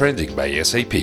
Trending by SAP.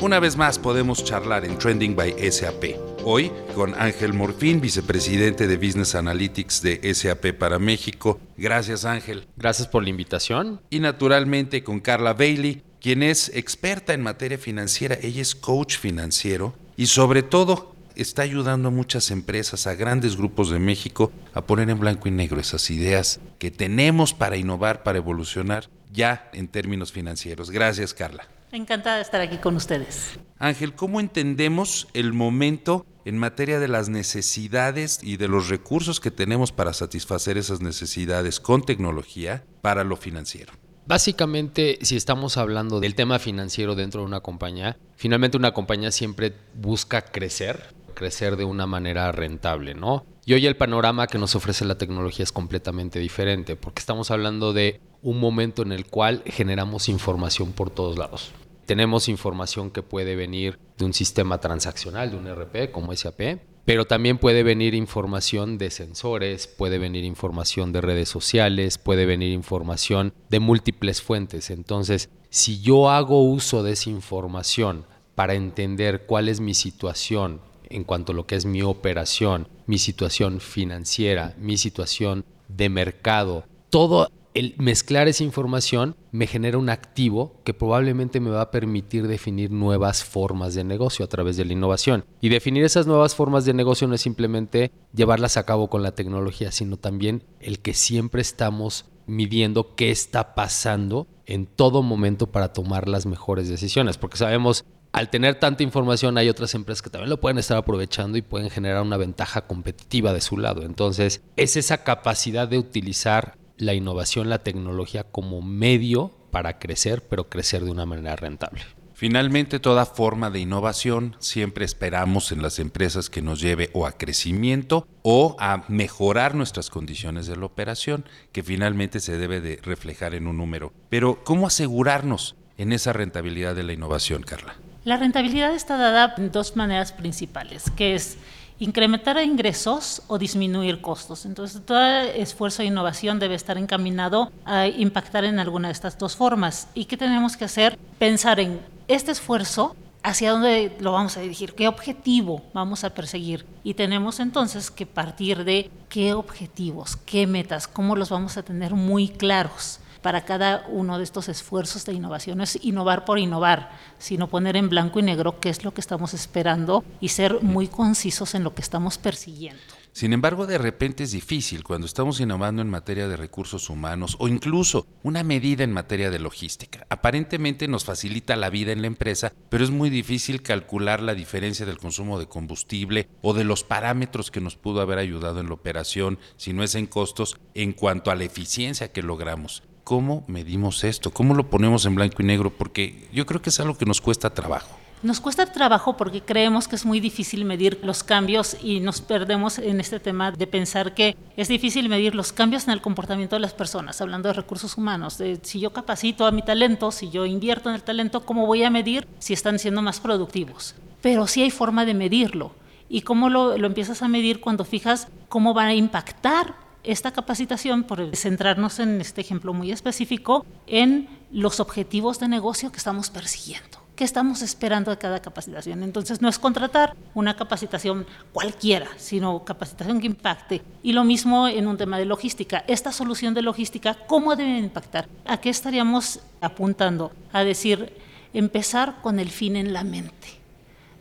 Una vez más podemos charlar en Trending by SAP. Hoy con Ángel Morfín, vicepresidente de Business Analytics de SAP para México. Gracias Ángel. Gracias por la invitación. Y naturalmente con Carla Bailey, quien es experta en materia financiera. Ella es coach financiero y sobre todo está ayudando a muchas empresas, a grandes grupos de México, a poner en blanco y negro esas ideas que tenemos para innovar, para evolucionar ya en términos financieros. Gracias, Carla. Encantada de estar aquí con ustedes. Ángel, ¿cómo entendemos el momento en materia de las necesidades y de los recursos que tenemos para satisfacer esas necesidades con tecnología para lo financiero? Básicamente, si estamos hablando del tema financiero dentro de una compañía, finalmente una compañía siempre busca crecer, crecer de una manera rentable, ¿no? Y hoy el panorama que nos ofrece la tecnología es completamente diferente, porque estamos hablando de un momento en el cual generamos información por todos lados. Tenemos información que puede venir de un sistema transaccional, de un RP como SAP, pero también puede venir información de sensores, puede venir información de redes sociales, puede venir información de múltiples fuentes. Entonces, si yo hago uso de esa información para entender cuál es mi situación en cuanto a lo que es mi operación, mi situación financiera, mi situación de mercado, todo el mezclar esa información me genera un activo que probablemente me va a permitir definir nuevas formas de negocio a través de la innovación. Y definir esas nuevas formas de negocio no es simplemente llevarlas a cabo con la tecnología, sino también el que siempre estamos midiendo qué está pasando en todo momento para tomar las mejores decisiones, porque sabemos al tener tanta información hay otras empresas que también lo pueden estar aprovechando y pueden generar una ventaja competitiva de su lado. Entonces, es esa capacidad de utilizar la innovación, la tecnología como medio para crecer, pero crecer de una manera rentable. Finalmente, toda forma de innovación siempre esperamos en las empresas que nos lleve o a crecimiento o a mejorar nuestras condiciones de la operación, que finalmente se debe de reflejar en un número. Pero, ¿cómo asegurarnos en esa rentabilidad de la innovación, Carla? La rentabilidad está dada en dos maneras principales, que es incrementar ingresos o disminuir costos. Entonces, todo esfuerzo de innovación debe estar encaminado a impactar en alguna de estas dos formas. ¿Y qué tenemos que hacer? Pensar en este esfuerzo, hacia dónde lo vamos a dirigir, qué objetivo vamos a perseguir. Y tenemos entonces que partir de qué objetivos, qué metas, cómo los vamos a tener muy claros para cada uno de estos esfuerzos de innovación. No es innovar por innovar, sino poner en blanco y negro qué es lo que estamos esperando y ser muy concisos en lo que estamos persiguiendo. Sin embargo, de repente es difícil cuando estamos innovando en materia de recursos humanos o incluso una medida en materia de logística. Aparentemente nos facilita la vida en la empresa, pero es muy difícil calcular la diferencia del consumo de combustible o de los parámetros que nos pudo haber ayudado en la operación, si no es en costos, en cuanto a la eficiencia que logramos. ¿Cómo medimos esto? ¿Cómo lo ponemos en blanco y negro? Porque yo creo que es algo que nos cuesta trabajo. Nos cuesta trabajo porque creemos que es muy difícil medir los cambios y nos perdemos en este tema de pensar que es difícil medir los cambios en el comportamiento de las personas, hablando de recursos humanos. De si yo capacito a mi talento, si yo invierto en el talento, ¿cómo voy a medir si están siendo más productivos? Pero sí hay forma de medirlo. ¿Y cómo lo, lo empiezas a medir cuando fijas cómo van a impactar esta capacitación, por centrarnos en este ejemplo muy específico, en los objetivos de negocio que estamos persiguiendo. ¿Qué estamos esperando de cada capacitación? Entonces, no es contratar una capacitación cualquiera, sino capacitación que impacte. Y lo mismo en un tema de logística. Esta solución de logística, ¿cómo debe impactar? ¿A qué estaríamos apuntando? A decir, empezar con el fin en la mente.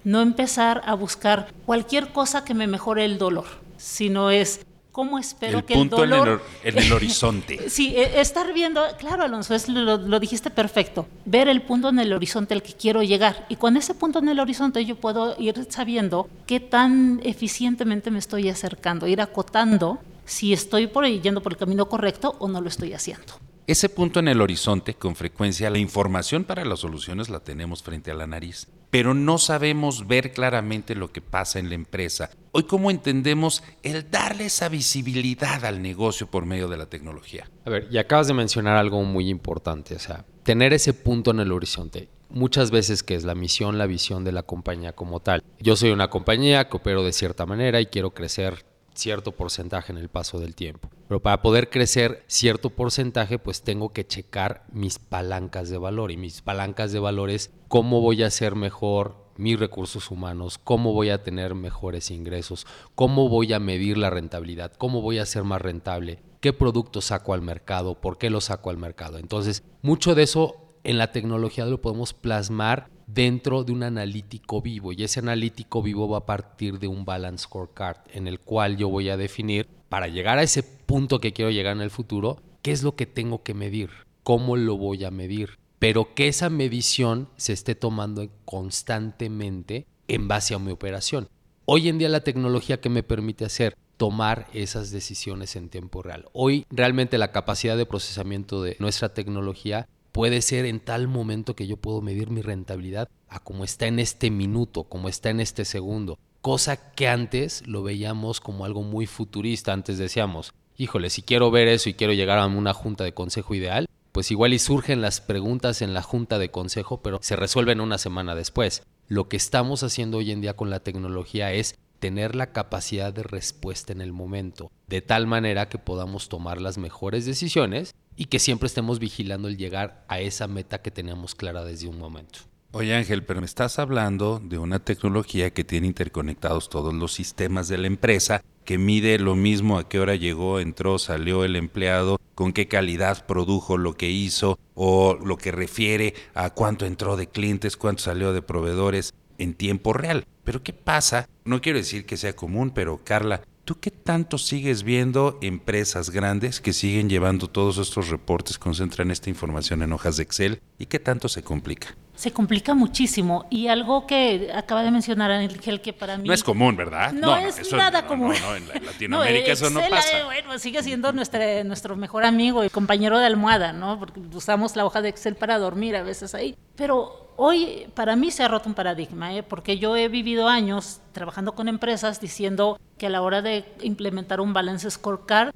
No empezar a buscar cualquier cosa que me mejore el dolor, sino es ¿Cómo espero que el dolor... En el, en el horizonte. sí, e, estar viendo, claro Alonso, es, lo, lo, dijiste perfecto, ver el punto en el horizonte al que quiero llegar. Y con ese punto en el horizonte yo puedo ir sabiendo qué tan eficientemente me estoy acercando, ir acotando si estoy por ahí yendo por el camino correcto o no lo estoy haciendo. Ese punto en el horizonte, con frecuencia la información para las soluciones la tenemos frente a la nariz, pero no sabemos ver claramente lo que pasa en la empresa. Hoy, ¿cómo entendemos el darle esa visibilidad al negocio por medio de la tecnología? A ver, y acabas de mencionar algo muy importante, o sea, tener ese punto en el horizonte. Muchas veces que es la misión, la visión de la compañía como tal. Yo soy una compañía que opero de cierta manera y quiero crecer cierto porcentaje en el paso del tiempo. Pero para poder crecer cierto porcentaje, pues tengo que checar mis palancas de valor. Y mis palancas de valor es cómo voy a hacer mejor mis recursos humanos, cómo voy a tener mejores ingresos, cómo voy a medir la rentabilidad, cómo voy a ser más rentable, qué productos saco al mercado, por qué los saco al mercado. Entonces, mucho de eso en la tecnología lo podemos plasmar dentro de un analítico vivo y ese analítico vivo va a partir de un balance scorecard en el cual yo voy a definir para llegar a ese punto que quiero llegar en el futuro, qué es lo que tengo que medir, cómo lo voy a medir, pero que esa medición se esté tomando constantemente en base a mi operación. Hoy en día la tecnología que me permite hacer tomar esas decisiones en tiempo real. Hoy realmente la capacidad de procesamiento de nuestra tecnología puede ser en tal momento que yo puedo medir mi rentabilidad a como está en este minuto, como está en este segundo. Cosa que antes lo veíamos como algo muy futurista. Antes decíamos, híjole, si quiero ver eso y quiero llegar a una junta de consejo ideal, pues igual y surgen las preguntas en la junta de consejo, pero se resuelven una semana después. Lo que estamos haciendo hoy en día con la tecnología es tener la capacidad de respuesta en el momento, de tal manera que podamos tomar las mejores decisiones y que siempre estemos vigilando el llegar a esa meta que teníamos clara desde un momento. Oye Ángel, pero me estás hablando de una tecnología que tiene interconectados todos los sistemas de la empresa, que mide lo mismo a qué hora llegó, entró, salió el empleado, con qué calidad produjo lo que hizo o lo que refiere a cuánto entró de clientes, cuánto salió de proveedores en tiempo real. Pero ¿qué pasa? No quiero decir que sea común, pero Carla, ¿Tú qué tanto sigues viendo empresas grandes que siguen llevando todos estos reportes, concentran esta información en hojas de Excel y qué tanto se complica? Se complica muchísimo y algo que acaba de mencionar Ángel que para mí... No es común, ¿verdad? No, es nada común. No, en Latinoamérica eso no pasa. Bueno, sigue siendo nuestro, nuestro mejor amigo y compañero de almohada, ¿no? Porque usamos la hoja de Excel para dormir a veces ahí. Pero hoy para mí se ha roto un paradigma, ¿eh? porque yo he vivido años trabajando con empresas diciendo que a la hora de implementar un balance scorecard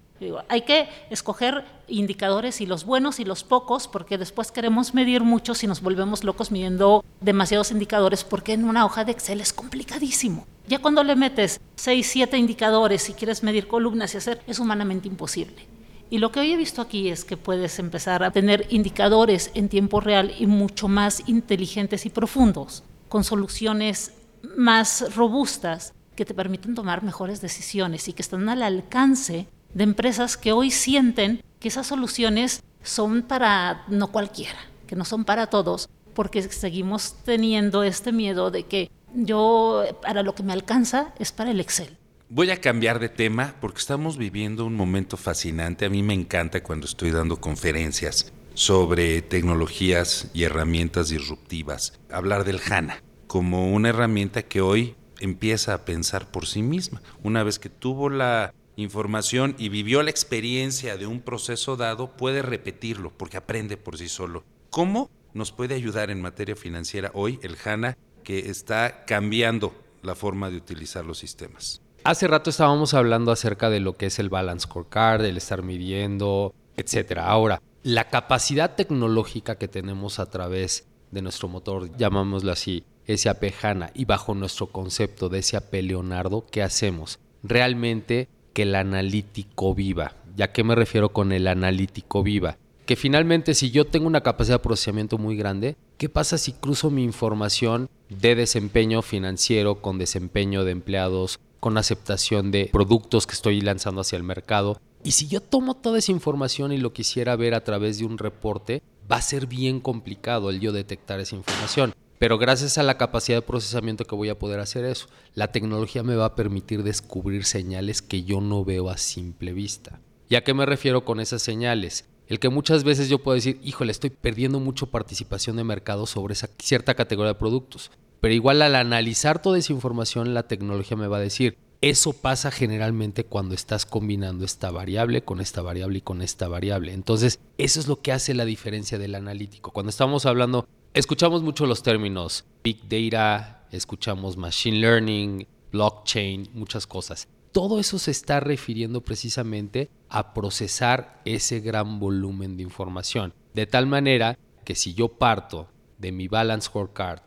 hay que escoger indicadores y los buenos y los pocos, porque después queremos medir mucho si nos volvemos locos midiendo demasiados indicadores, porque en una hoja de Excel es complicadísimo. Ya cuando le metes 6, 7 indicadores y quieres medir columnas y hacer, es humanamente imposible. Y lo que hoy he visto aquí es que puedes empezar a tener indicadores en tiempo real y mucho más inteligentes y profundos, con soluciones más robustas que te permiten tomar mejores decisiones y que están al alcance de empresas que hoy sienten que esas soluciones son para no cualquiera, que no son para todos, porque seguimos teniendo este miedo de que yo para lo que me alcanza es para el Excel. Voy a cambiar de tema porque estamos viviendo un momento fascinante. A mí me encanta cuando estoy dando conferencias sobre tecnologías y herramientas disruptivas. Hablar del HANA como una herramienta que hoy empieza a pensar por sí misma. Una vez que tuvo la información y vivió la experiencia de un proceso dado, puede repetirlo porque aprende por sí solo. ¿Cómo nos puede ayudar en materia financiera hoy el HANA que está cambiando la forma de utilizar los sistemas? Hace rato estábamos hablando acerca de lo que es el balance scorecard, el estar midiendo, etcétera. Ahora, la capacidad tecnológica que tenemos a través de nuestro motor, llamámoslo así, SAP HANA, y bajo nuestro concepto de SAP Leonardo, ¿qué hacemos? Realmente que el analítico viva. ¿Ya qué me refiero con el analítico viva? Que finalmente si yo tengo una capacidad de procesamiento muy grande, ¿qué pasa si cruzo mi información de desempeño financiero con desempeño de empleados, con aceptación de productos que estoy lanzando hacia el mercado. Y si yo tomo toda esa información y lo quisiera ver a través de un reporte, va a ser bien complicado el yo detectar esa información. Pero gracias a la capacidad de procesamiento que voy a poder hacer eso, la tecnología me va a permitir descubrir señales que yo no veo a simple vista. ¿Y a qué me refiero con esas señales? El que muchas veces yo puedo decir, híjole, estoy perdiendo mucho participación de mercado sobre esa cierta categoría de productos. Pero igual al analizar toda esa información, la tecnología me va a decir, eso pasa generalmente cuando estás combinando esta variable con esta variable y con esta variable. Entonces, eso es lo que hace la diferencia del analítico. Cuando estamos hablando, escuchamos mucho los términos Big Data, escuchamos Machine Learning, blockchain, muchas cosas. Todo eso se está refiriendo precisamente a procesar ese gran volumen de información. De tal manera que si yo parto de mi balance scorecard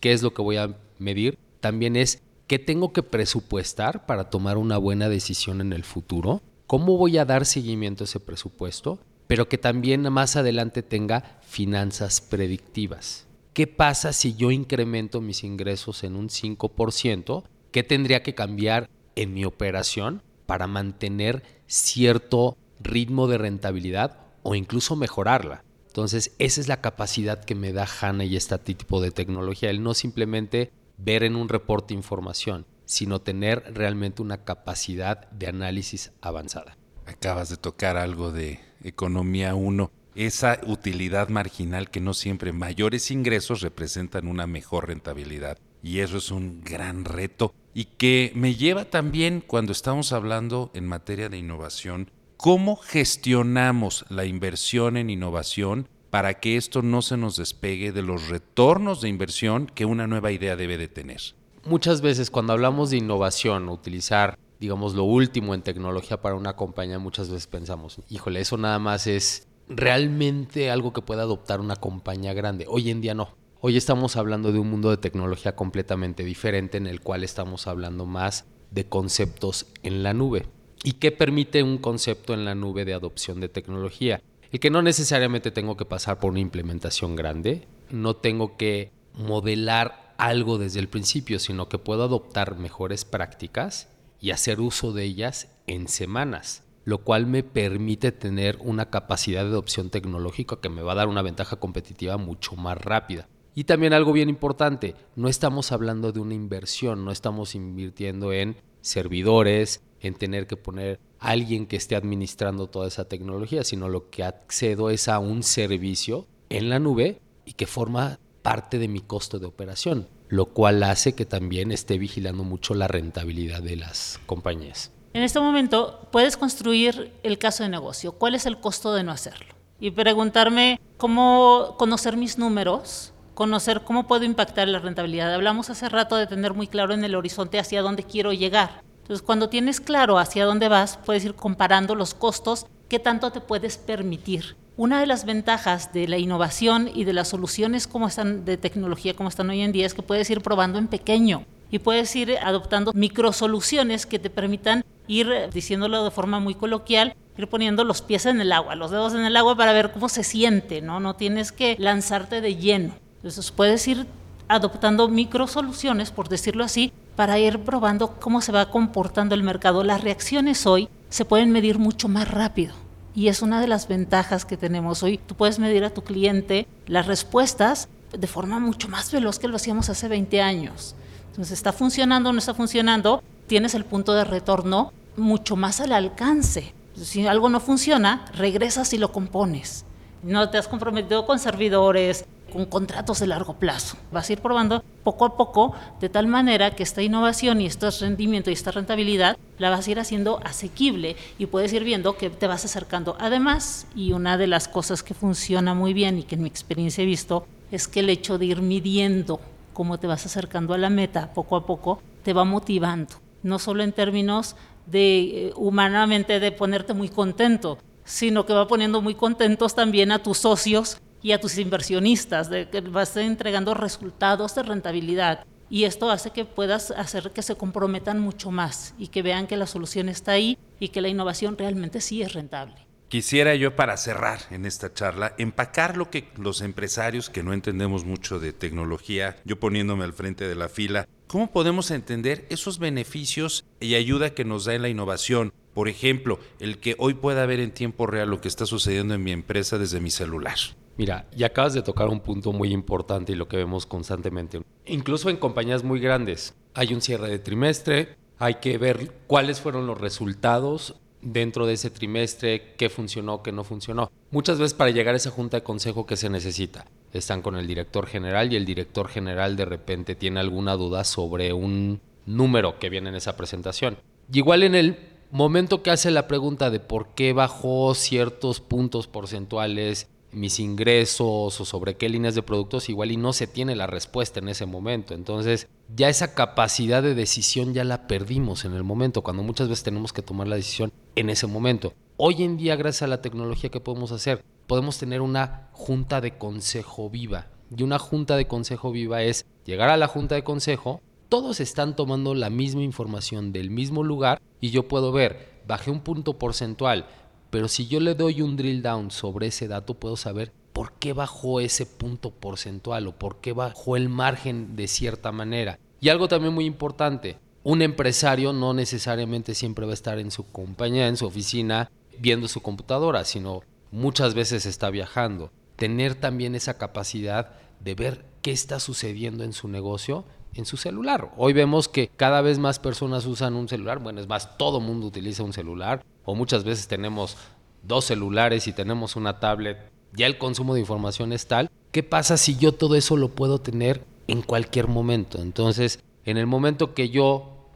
¿Qué es lo que voy a medir? También es ¿Qué tengo que presupuestar para tomar una buena decisión en el futuro? ¿Cómo voy a dar seguimiento a ese presupuesto? Pero que también más adelante tenga finanzas predictivas. ¿Qué pasa si yo incremento mis ingresos en un 5%? ¿Qué tendría que cambiar en mi operación para mantener cierto ritmo de rentabilidad o incluso mejorarla? Entonces, esa es la capacidad que me da HANA y este tipo de tecnología, el no simplemente ver en un reporte información, sino tener realmente una capacidad de análisis avanzada. Acabas de tocar algo de economía 1, esa utilidad marginal que no siempre mayores ingresos representan una mejor rentabilidad. Y eso es un gran reto y que me lleva también cuando estamos hablando en materia de innovación, cómo gestionamos la inversión en innovación para que esto no se nos despegue de los retornos de inversión que una nueva idea debe de tener. Muchas veces cuando hablamos de innovación, utilizar, digamos, lo último en tecnología para una compañía, muchas veces pensamos, híjole, eso nada más es realmente algo que pueda adoptar una compañía grande. Hoy en día no. Hoy estamos hablando de un mundo de tecnología completamente diferente en el cual estamos hablando más de conceptos en la nube. ¿Y qué permite un concepto en la nube de adopción de tecnología? y que no necesariamente tengo que pasar por una implementación grande, no tengo que modelar algo desde el principio, sino que puedo adoptar mejores prácticas y hacer uso de ellas en semanas, lo cual me permite tener una capacidad de adopción tecnológica que me va a dar una ventaja competitiva mucho más rápida. Y también algo bien importante, no estamos hablando de una inversión, no estamos invirtiendo en servidores, en tener que poner alguien que esté administrando toda esa tecnología, sino lo que accedo es a un servicio en la nube y que forma parte de mi costo de operación, lo cual hace que también esté vigilando mucho la rentabilidad de las compañías. En este momento puedes construir el caso de negocio. ¿Cuál es el costo de no hacerlo? Y preguntarme cómo conocer mis números, conocer cómo puedo impactar la rentabilidad. Hablamos hace rato de tener muy claro en el horizonte hacia dónde quiero llegar. Entonces, cuando tienes claro hacia dónde vas, puedes ir comparando los costos, qué tanto te puedes permitir. Una de las ventajas de la innovación y de las soluciones como están de tecnología como están hoy en día es que puedes ir probando en pequeño y puedes ir adoptando microsoluciones que te permitan ir diciéndolo de forma muy coloquial, ir poniendo los pies en el agua, los dedos en el agua para ver cómo se siente, ¿no? No tienes que lanzarte de lleno. Entonces puedes ir adoptando microsoluciones, por decirlo así, para ir probando cómo se va comportando el mercado. Las reacciones hoy se pueden medir mucho más rápido. Y es una de las ventajas que tenemos hoy. Tú puedes medir a tu cliente las respuestas de forma mucho más veloz que lo hacíamos hace 20 años. Entonces, ¿está funcionando o no está funcionando? Tienes el punto de retorno mucho más al alcance. Si algo no funciona, regresas y lo compones. No te has comprometido con servidores, con contratos de largo plazo. Vas a ir probando poco a poco de tal manera que esta innovación y este rendimiento y esta rentabilidad la vas a ir haciendo asequible y puedes ir viendo que te vas acercando. Además, y una de las cosas que funciona muy bien y que en mi experiencia he visto es que el hecho de ir midiendo cómo te vas acercando a la meta poco a poco te va motivando, no solo en términos de eh, humanamente de ponerte muy contento, sino que va poniendo muy contentos también a tus socios y a tus inversionistas, de que vas entregando resultados de rentabilidad. Y esto hace que puedas hacer que se comprometan mucho más y que vean que la solución está ahí y que la innovación realmente sí es rentable. Quisiera yo para cerrar en esta charla empacar lo que los empresarios que no entendemos mucho de tecnología, yo poniéndome al frente de la fila, ¿cómo podemos entender esos beneficios y ayuda que nos da en la innovación? Por ejemplo, el que hoy pueda ver en tiempo real lo que está sucediendo en mi empresa desde mi celular. Mira, ya acabas de tocar un punto muy importante y lo que vemos constantemente. Incluso en compañías muy grandes, hay un cierre de trimestre, hay que ver cuáles fueron los resultados dentro de ese trimestre, qué funcionó, qué no funcionó. Muchas veces para llegar a esa junta de consejo, ¿qué se necesita? Están con el director general y el director general de repente tiene alguna duda sobre un número que viene en esa presentación. igual en el momento que hace la pregunta de por qué bajó ciertos puntos porcentuales mis ingresos o sobre qué líneas de productos, igual y no se tiene la respuesta en ese momento. Entonces, ya esa capacidad de decisión ya la perdimos en el momento, cuando muchas veces tenemos que tomar la decisión en ese momento. Hoy en día, gracias a la tecnología que podemos hacer, podemos tener una junta de consejo viva. Y una junta de consejo viva es llegar a la junta de consejo, todos están tomando la misma información del mismo lugar y yo puedo ver, bajé un punto porcentual, pero si yo le doy un drill down sobre ese dato, puedo saber por qué bajó ese punto porcentual o por qué bajó el margen de cierta manera. Y algo también muy importante, un empresario no necesariamente siempre va a estar en su compañía, en su oficina, viendo su computadora, sino muchas veces está viajando. Tener también esa capacidad de ver qué está sucediendo en su negocio en su celular. Hoy vemos que cada vez más personas usan un celular, bueno, es más, todo mundo utiliza un celular, o muchas veces tenemos dos celulares y tenemos una tablet, ya el consumo de información es tal. ¿Qué pasa si yo todo eso lo puedo tener en cualquier momento? Entonces, en el momento que yo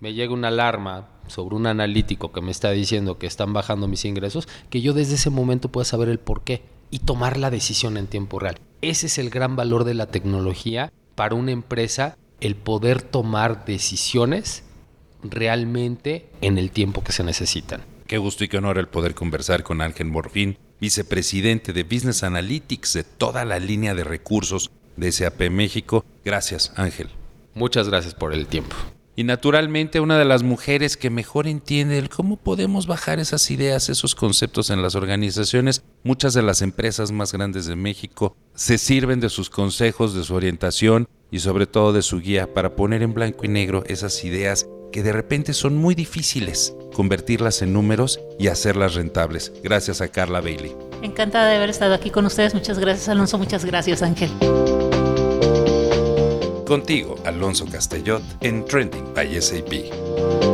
me llegue una alarma sobre un analítico que me está diciendo que están bajando mis ingresos, que yo desde ese momento pueda saber el por qué y tomar la decisión en tiempo real. Ese es el gran valor de la tecnología para una empresa, el poder tomar decisiones realmente en el tiempo que se necesitan. Qué gusto y qué honor el poder conversar con Ángel Morfín, vicepresidente de Business Analytics de toda la línea de recursos de SAP México. Gracias, Ángel. Muchas gracias por el tiempo. Y naturalmente una de las mujeres que mejor entiende el cómo podemos bajar esas ideas, esos conceptos en las organizaciones. Muchas de las empresas más grandes de México se sirven de sus consejos, de su orientación y sobre todo de su guía para poner en blanco y negro esas ideas que de repente son muy difíciles, convertirlas en números y hacerlas rentables. Gracias a Carla Bailey. Encantada de haber estado aquí con ustedes. Muchas gracias Alonso, muchas gracias Ángel. Contigo, Alonso Castellot, en Trending by SAP.